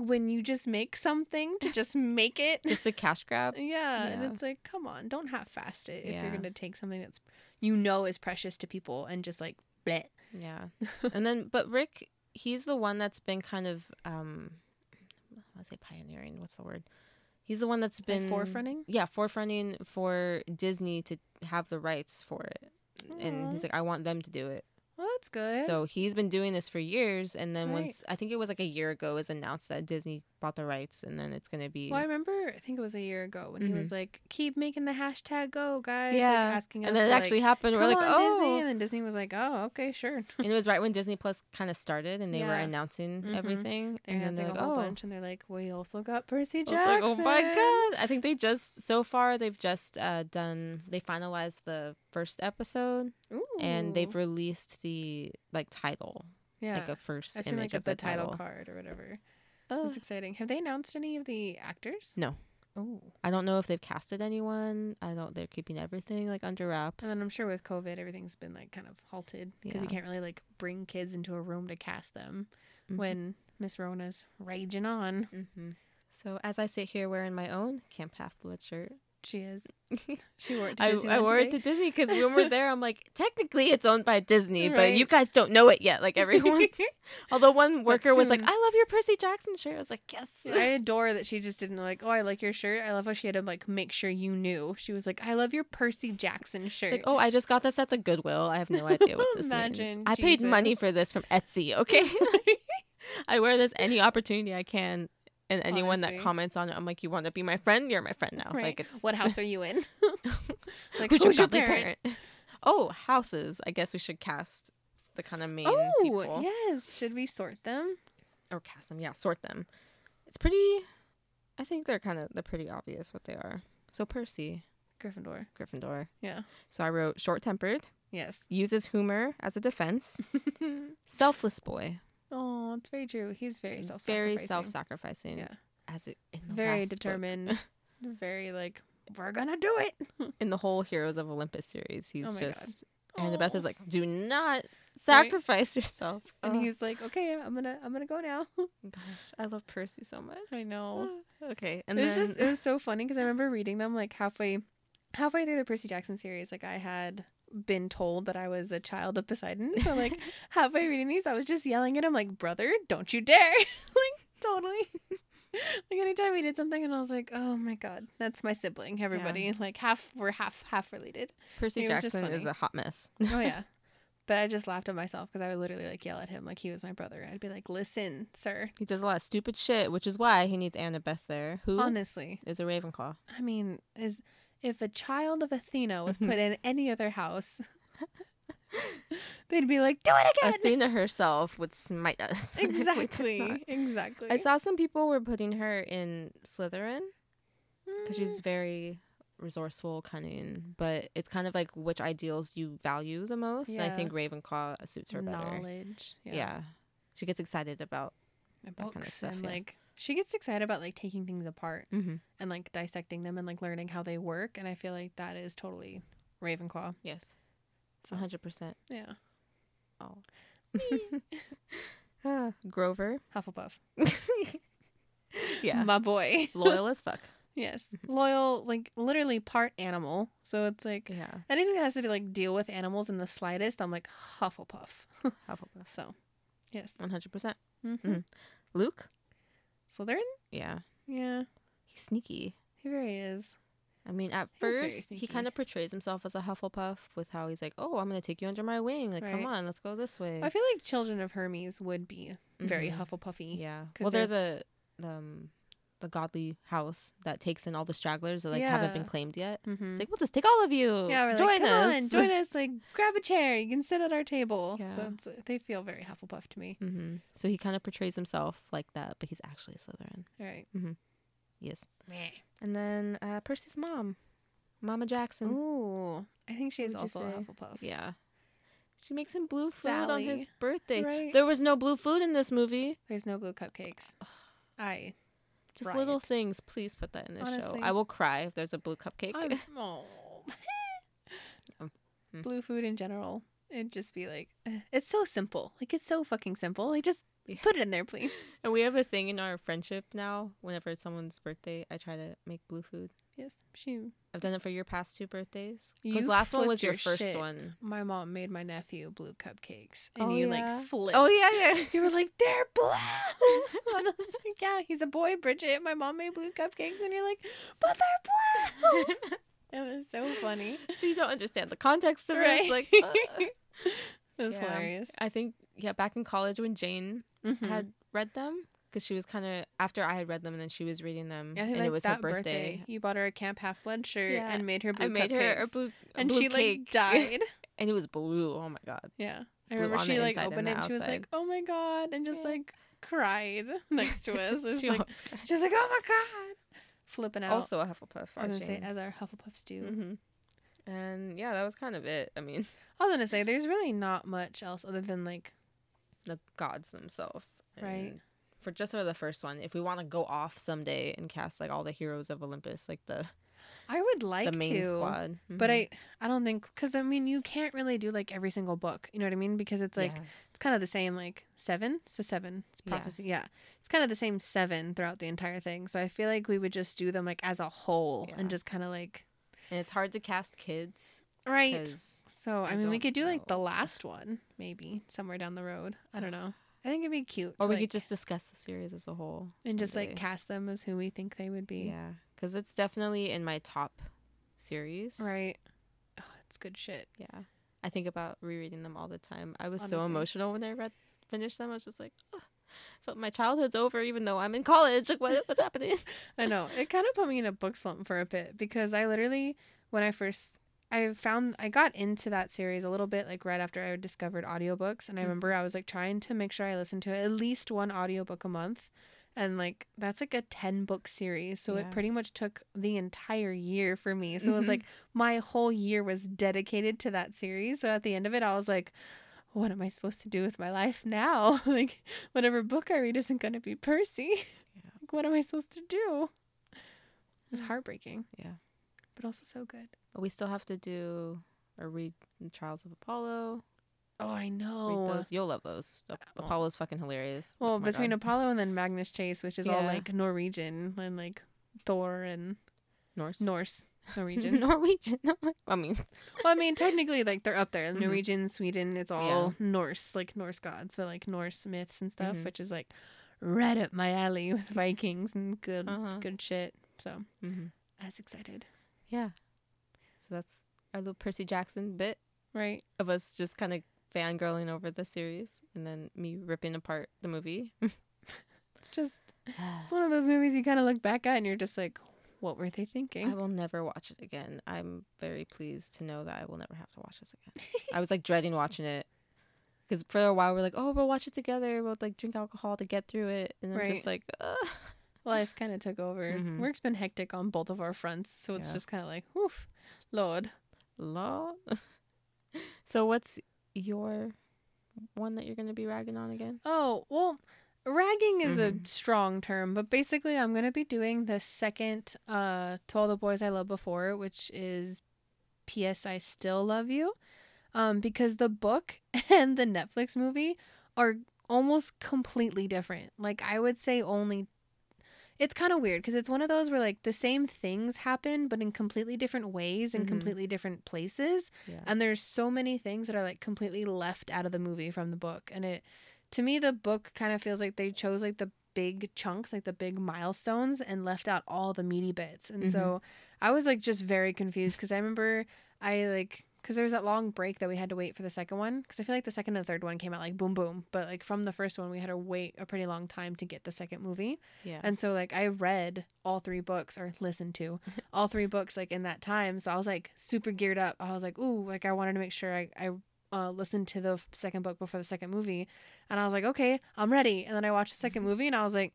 when you just make something to just make it. just a cash grab. yeah, and it's like, come on, don't half-fast it if Yeah. you're gonna take something that's you know is precious to people and just like bleh. Yeah, and then but Rick, he's the one that's been kind of um, I want to say pioneering. What's the word? He's the one that's been forefronting? Yeah, forefronting for Disney to have the rights for it, and he's like, I want them to do it. Well, that's good. So he's been doing this for years, and then Right. once I think it was like a year ago, it was announced that Disney bought the rights, and then it's gonna be Well, I remember. I think it was a year ago when he Mhm. was like, "Keep making the hashtag go, guys." like, yeah, asking us and then it actually like, happened. We're like, oh, Disney, and then Disney was like, "Oh, okay, sure." and it was right when Disney Plus kind of started, and they were Yeah. announcing Mhm. everything, They're and then they're like, a whole oh. bunch, and they're like, "We also got Percy Jackson." like, oh my god! I think they just so far they've just uh, done they finalized the first episode Ooh. and they've released the like title yeah. like a 1st I've seen image like of the, the, title card or whatever. Uh, That's exciting. Have they announced any of the actors? No. Oh. I don't know if they've casted anyone. I don't. They're keeping everything like under wraps. And then I'm sure with COVID, everything's been like kind of halted because you can't really like bring kids into a room to cast them Mhm. when Miss Rona's raging on. Mhm. So as I sit here wearing my own Camp Half Blood shirt, She is. She wore it to I, Disneyland I wore it to. Disney because when we're there, I'm like, technically it's owned by Disney, but you guys don't know it yet. Like everyone, although one worker was like, "I love your Percy Jackson shirt," I was like, "Yes." I adore that she just didn't like, oh, I like your shirt. I love how she had to like make sure you knew. She was like, I love your Percy Jackson shirt. It's like, oh, I just got this at the Goodwill. I have no idea what this Imagine, means. I paid money for this from Etsy. Okay, I wear this any opportunity I can, and anyone Honestly. that comments on it, I'm like, you want to be my friend? You're my friend now. right. Like it's what house are you in? like, who's, who's your parent? parent? Oh, houses. I guess we should cast the kind of main Oh, people yes. Should we sort them? or cast them. Yeah, sort them. It's pretty. I think they're kind of they're pretty obvious what they are. So Percy, Gryffindor. Gryffindor. Yeah. So I wrote short tempered, Yes. uses humor as a defense, selfless boy. Oh, it's very true. He's very self very self-sacrificing. Yeah. As it in the Very determined. very like, we're gonna do it. in the whole Heroes of Olympus series, he's Oh my God. just Annabeth is like, do not sacrifice yourself. and Oh, he's like, okay, I'm gonna, I'm gonna go now. gosh, I love Percy so much. I know. okay, and it was then just, it was so funny because I remember reading them like halfway, halfway through the Percy Jackson series. Like I had been told that I was a child of Poseidon, so like halfway reading these, I was just yelling at him like, "Brother, don't you dare!" like totally. like anytime he did something, and I was like, "Oh my god, that's my sibling." Everybody like half we're half half related. Percy Jackson is a hot mess. Oh yeah. But I just laughed at myself because I would literally like yell at him like he was my brother. I'd be like, "Listen, sir. he does a lot of stupid shit, which is why he needs Annabeth there, who Honestly, is a Ravenclaw. I mean, is if a child of Athena was put in any other house, they'd be like, "Do it again." Athena herself would smite us. if we did not. exactly. Exactly. I saw some people were putting her in Slytherin because Mm. she's very resourceful, cunning, but it's kind of like which ideals you value the most. And I think Ravenclaw suits her better. knowledge. Yeah. She gets excited about. And that kinda books stuff, and yeah. like she gets excited about like taking things apart Mm-hmm. and like dissecting them and like learning how they work. And I feel like that is totally Ravenclaw. Yes. So 100%. yeah, Oh. Ah, Grover. Hufflepuff. yeah. my boy. Loyal as fuck. yes, loyal. Like literally part animal. So it's like Yeah. anything that has to like deal with animals in the slightest. I'm like Hufflepuff. Hufflepuff. So yes. 100%. Mm-hmm. Mhm. Luke. Slytherin. Yeah. Yeah, He's sneaky. he very is. I mean, at first, he kind of portrays himself as a Hufflepuff with how he's like, "Oh, I'm gonna take you under my wing. Like, come on, let's go this way." I feel like Children of Hermes would be very Mhm. Hufflepuffy. Yeah. Well, they're the the um, the godly house that takes in all the stragglers that like haven't been claimed yet. Mm-hmm. It's like we'll just take all of you. Yeah, we're join like, come us. on, join us. Like, grab a chair. You can sit at our table. Yeah. So it's, they feel very Hufflepuff to me. hmm So he kind of portrays himself like that, but he's actually a Slytherin. Right. Yes. And then uh, Percy's mom, Mama Jackson. Ooh, I think she's What would you also a? Hufflepuff. Yeah. She makes him blue food on his birthday. Right. There was no blue food in this movie. There's no blue cupcakes. I. Just little things. Please put that in the show. I will cry if there's a blue cupcake. I'm oh. Hmm. blue food in general. It'd just be like, eh, it's so simple. Like, it's so fucking simple. Like, just Yeah. put it in there, please. and we have a thing in our friendship now. Whenever it's someone's birthday, I try to make blue food. Yes, she. I've done it for your past two birthdays. Because last one was your, your first shit. one. My mom made my nephew blue cupcakes, and Oh, you yeah? like flipped. Oh yeah, yeah. You were like, they're blue. and I was like, yeah, he's a boy, Bridget. My mom made blue cupcakes, and you're like, but they're blue. it was so funny. you don't understand the context of Right. this. Like, uh, it was yeah. hilarious. I think yeah, back in college when Jane Mhm. had read them, because she was kind of after I had read them, and then she was reading them, think and like it was her birthday. You bought her a Camp Half Blood shirt Yeah. and made her blue I made her a blue, a and blue she cake. like died. and it was blue. Oh my god! yeah, I Blue remember she like opened it. and She was like, "Oh my god," and just Yeah. like cried next to us. It She like she was like, "Oh my god," flipping out. also a Hufflepuff. I was gonna say our Hufflepuffs do. hmm And yeah, that was kind of it. I mean, I was gonna say there's really not much else other than like the gods themselves. Right. For just for the first one, if we want to go off someday and cast like all the heroes of Olympus, like the I would like the main to, squad, but Mhm. I I don't think because I mean you can't really do like every single book. You know what I mean? Because it's like Yeah. it's kind of the same like seven. so seven. It's Yeah. prophecy. Yeah. It's kind of the same seven throughout the entire thing. So I feel like we would just do them like as a whole Yeah. and just kind of like and it's hard to cast kids right So I, I mean we could do like the last one maybe somewhere down the road. I don't know. I think it'd be cute. or we like, could just discuss the series as a whole and just like cast them as who we think they would be. yeah, because it's definitely in my top series. Right. Oh, it's good shit. Yeah, I think about rereading them all the time. I was so emotional when I read finished them. I was just like, oh, felt my childhood's over, even though I'm in college. Like, what, what's happening? I know. It kind of put me in a book slump for a bit because I literally, when I first, I found, I got into that series a little bit like right after I discovered audiobooks. And I Mhm. remember I was like trying to make sure I listened to at least one audiobook a month. And like, that's like a 10 book series. So Yeah. it pretty much took the entire year for me. So it was Mhm. like my whole year was dedicated to that series. So at the end of it, I was like, what am I supposed to do with my life now? like, whatever book I read isn't going to be Percy. Yeah. Like, what am I supposed to do? It was heartbreaking, Yeah. but also so good. But we still have to do or read the Trials of Apollo. Oh, I Read know. those. You'll love those. Well- Apollo's fucking hilarious. Well, Oh between God. Apollo and then Magnus Chase, which is all like Norwegian and like Thor and Norse. Norse. Norwegian. Norwegian. I mean, well, I mean, technically, like they're up there. Mhm. Norwegian, Sweden, it's all Norse, like Norse gods, but like Norse myths and stuff, Mhm. which is like right up my alley with Vikings and good, Uh-huh. good shit. So, hmm as excited, yeah. So that's our little Percy Jackson bit right? of us just kind of fangirling over the series and then me ripping apart the movie. It's just, it's one of those movies you kind of look back at and you're just like, what were they thinking? I will never watch it again. I'm very pleased to know that I will never have to watch this again. I was like dreading watching it because for a while we're like, oh, we'll watch it together. We'll like drink alcohol to get through it, and I'm Right. just like, Ugh. Life kind of took over. Mhm. Work's been hectic on both of our fronts, so it's Yeah. just kind of like, woof, Lord. law. so what's your one that you're gonna be ragging on again? Oh, well, ragging is Mhm. a strong term, but basically I'm going to be doing the second uh To All the Boys I Loved Before, which is PS I Still Love You. Um because the book and the Netflix movie are almost completely different. Like I would say only it's kind of weird because it's one of those where like the same things happen but in completely different ways in Mhm. completely different places Yeah. and there's so many things that are like completely left out of the movie from the book and it to me the book kind of feels like they chose like the big chunks like the big milestones and left out all the meaty bits and so i was like just very confused because i remember i like because there was that long break that we had to wait for the second one because i feel like the second and third one came out like boom boom but like from the first one we had to wait a pretty long time to get the second movie yeah. and so like I read all three books or listened to all three books like in that time. So I was like super geared up. I was like, ooh, like I wanted to make sure I, I uh, listened to the second book before the second movie. And I was like, okay, I'm ready. And then I watched the second movie and I was like,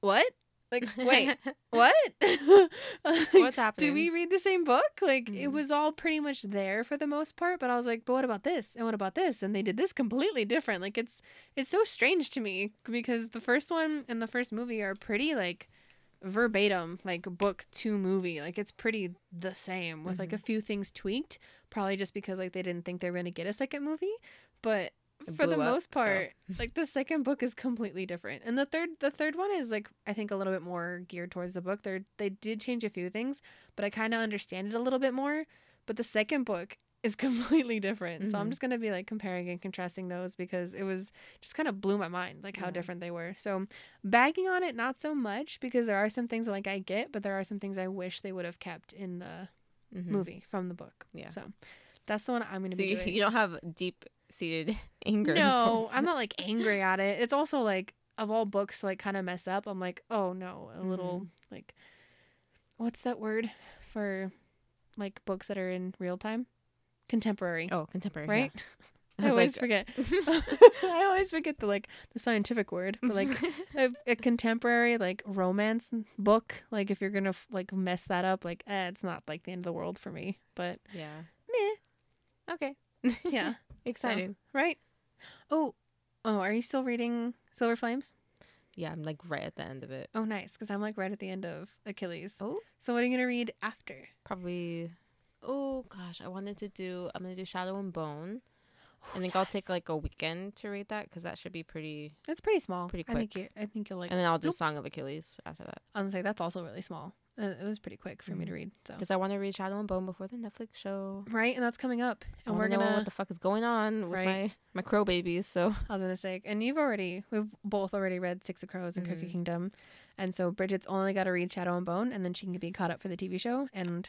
what? Like, wait, what? Like, What's happening? Do we read the same book? Like it Mhm. was all pretty much there for the most part, but I was like, but what about this? And what about this? And they did this completely different. Like it's it's so strange to me because the first one and the first movie are pretty like verbatim like book to movie. Like it's pretty the same with like a few things tweaked, probably just because like they didn't think they were going to get a second movie, but It for the up, most so- part, like the second book is completely different, and the third the third one is like I think a little bit more geared towards the book. They they did change a few things, but I kind of understand it a little bit more. But the second book is completely different, so I'm Mhm. just gonna be like comparing and contrasting those because it was just kind of blew my mind like how Yeah. different they were. So bagging on it not so much because there are some things like I get, but there are some things I wish they would have kept in the Mhm. movie from the book. Yeah. So that's the one I'm gonna So be you, doing. you don't have deep seated anger. No, I'm not like angry at it. It's also like of all books to, like kind of mess up, I'm like, oh no, a little Mm-hmm. like what's that word for like books that are in real time? Contemporary. Oh, contemporary. right? yeah. I, was always like- forget. I always forget the like the scientific word, for like a, a contemporary like romance book, like if you're gonna like mess that up, like eh, it's not like the end of the world for me. But yeah. meh, Okay. yeah, Exciting. right. Oh, oh, are you still reading Silver Flames? Yeah, I'm like right at the end of it. Oh, nice, because I'm like right at the end of Achilles. Oh, So what are you gonna read after? probably. Oh gosh, I wanted to do. I'm gonna do Shadow and Bone. I think I'll take like a weekend to read that because that should be pretty. It's pretty small. Pretty I think you. quick. I think you'll like. And then I'll do Nope. Song of Achilles after that I was gonna say that's also really small. Uh, it was pretty quick for me to Mhm. read. So because I want to read Shadow and Bone before the Netflix show. right, and that's coming up, and we're know gonna. what the fuck is going on with Right. my my crow babies. So I was gonna say, and you've already, we've both already read Six of Crows and Crooked Mhm. Kingdom, and so Bridget's only got to read Shadow and Bone, and then she can be caught up for the TV show. And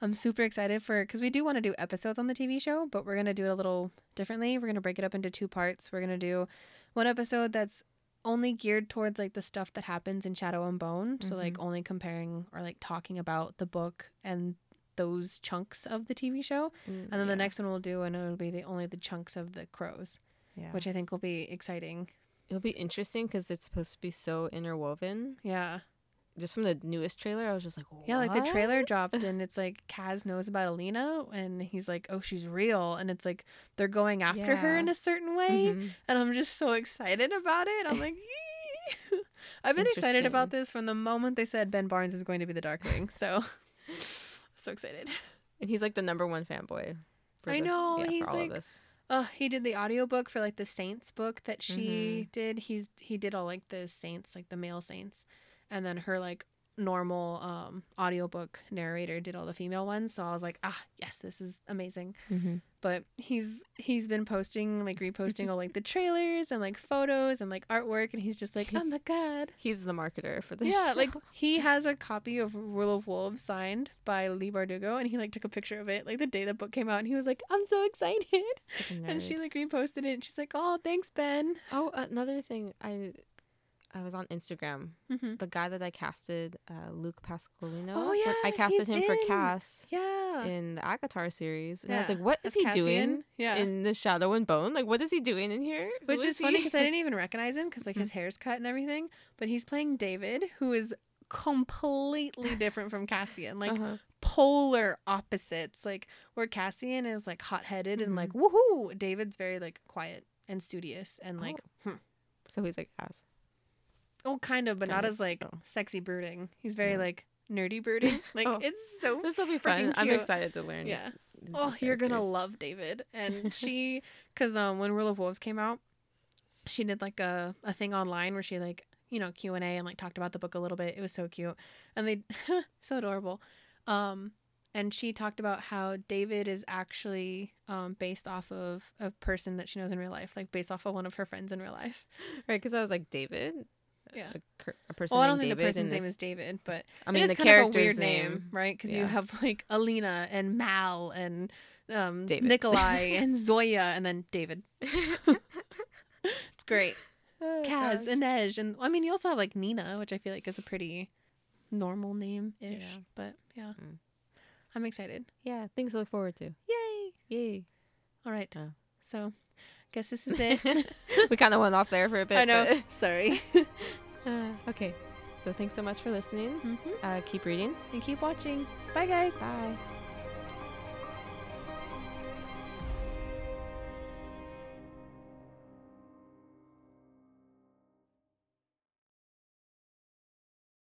I'm super excited for because we do want to do episodes on the TV show, but we're gonna do it a little differently. We're gonna break it up into two parts. We're gonna do one episode that's only geared towards like the stuff that happens in Shadow and Bone, so like mm-hmm. only comparing or like talking about the book and those chunks of the TV show. Mm, and then the next one we'll do, and it'll be the only the chunks of the crows, yeah. which I think will be exciting. it'll be interesting because it's supposed to be so interwoven. Yeah. Just from the newest trailer, I was just like, Yeah, like the trailer dropped and it's like Kaz knows about Alina and he's like, "Oh, she's real." And it's like they're going after her in a certain way, Mhm. and I'm just so excited about it. I'm like, I've been excited about this from the moment they said Ben Barnes is going to be the Darkling. So so excited. And he's like the number one fanboy. for I the- know, yeah, he's like- of this. Oh, he did the audiobook for like the Saints book that she Mm-hmm. did. He's he did all like the Saints, like the male Saints. And then her like normal um audiobook narrator did all the female ones. So I was like, "Ah, yes, this is amazing." Mm-hmm. But he's he's been posting like reposting all like the trailers and like photos and like artwork and he's just like, "Oh my god." He's the marketer for the Yeah, show. like he has a copy of Rule of Wolves signed by Leigh Bardugo and he like took a picture of it like the day the book came out and he was like, "I'm so excited." And she nerd. like reposted it and she's like, "Oh, thanks, Ben." oh, another thing, I I was on Instagram. Mm-hmm. The guy that I casted, uh, Luke Pasqualino. Oh, yeah, I casted him for. Cass Yeah. in the ACOTAR series, and I was like, "What is he Cassian. doing Yeah. in the Shadow and Bone? Like, what is he doing in here?" Which is he?" funny because I didn't even recognize him because like Mm-hmm. his hair's cut and everything. But he's playing David, who is completely different from Cassian, like Uh-huh. polar opposites. Like where Cassian is like hot headed and Mm-hmm. like woohoo, David's very like quiet and studious and like hmm. So he's like ass. Oh kind of, but not of. as like Oh. sexy brooding. He's very Yeah. like nerdy brooding. Like Oh, it's so This will be fun. I'm excited to learn. Yeah. Oh, you're gonna love David. And she, because um, when Rule of Wolves came out, she did like a, a thing online where she like you know Q and A and like talked about the book a little bit. It was so cute, and they so adorable. Um, and she talked about how David is actually um based off of a person that she knows in real life, like based off of one of her friends in real life. Right, because I was like David. Yeah. a, a person. Well, I don't think the person's in name is David, but I mean, it the is kind of a character's weird name, right? Because you have like Alina and Mal and um, David. Nikolai and Zoya and then David. It's great. Oh, Kaz gosh. and Nej. And I mean, you also have like Nina, which I feel like is a pretty normal name ish. Yeah. But yeah, Mm. I'm excited. yeah, things to look forward to. Yay. Yay! All right. Yeah. So, guess this is it. we kind of went off there for a bit. I know. Sorry. Uh, okay, so thanks so much for listening. hmm Uh, keep reading. And keep watching. Bye, guys. Bye.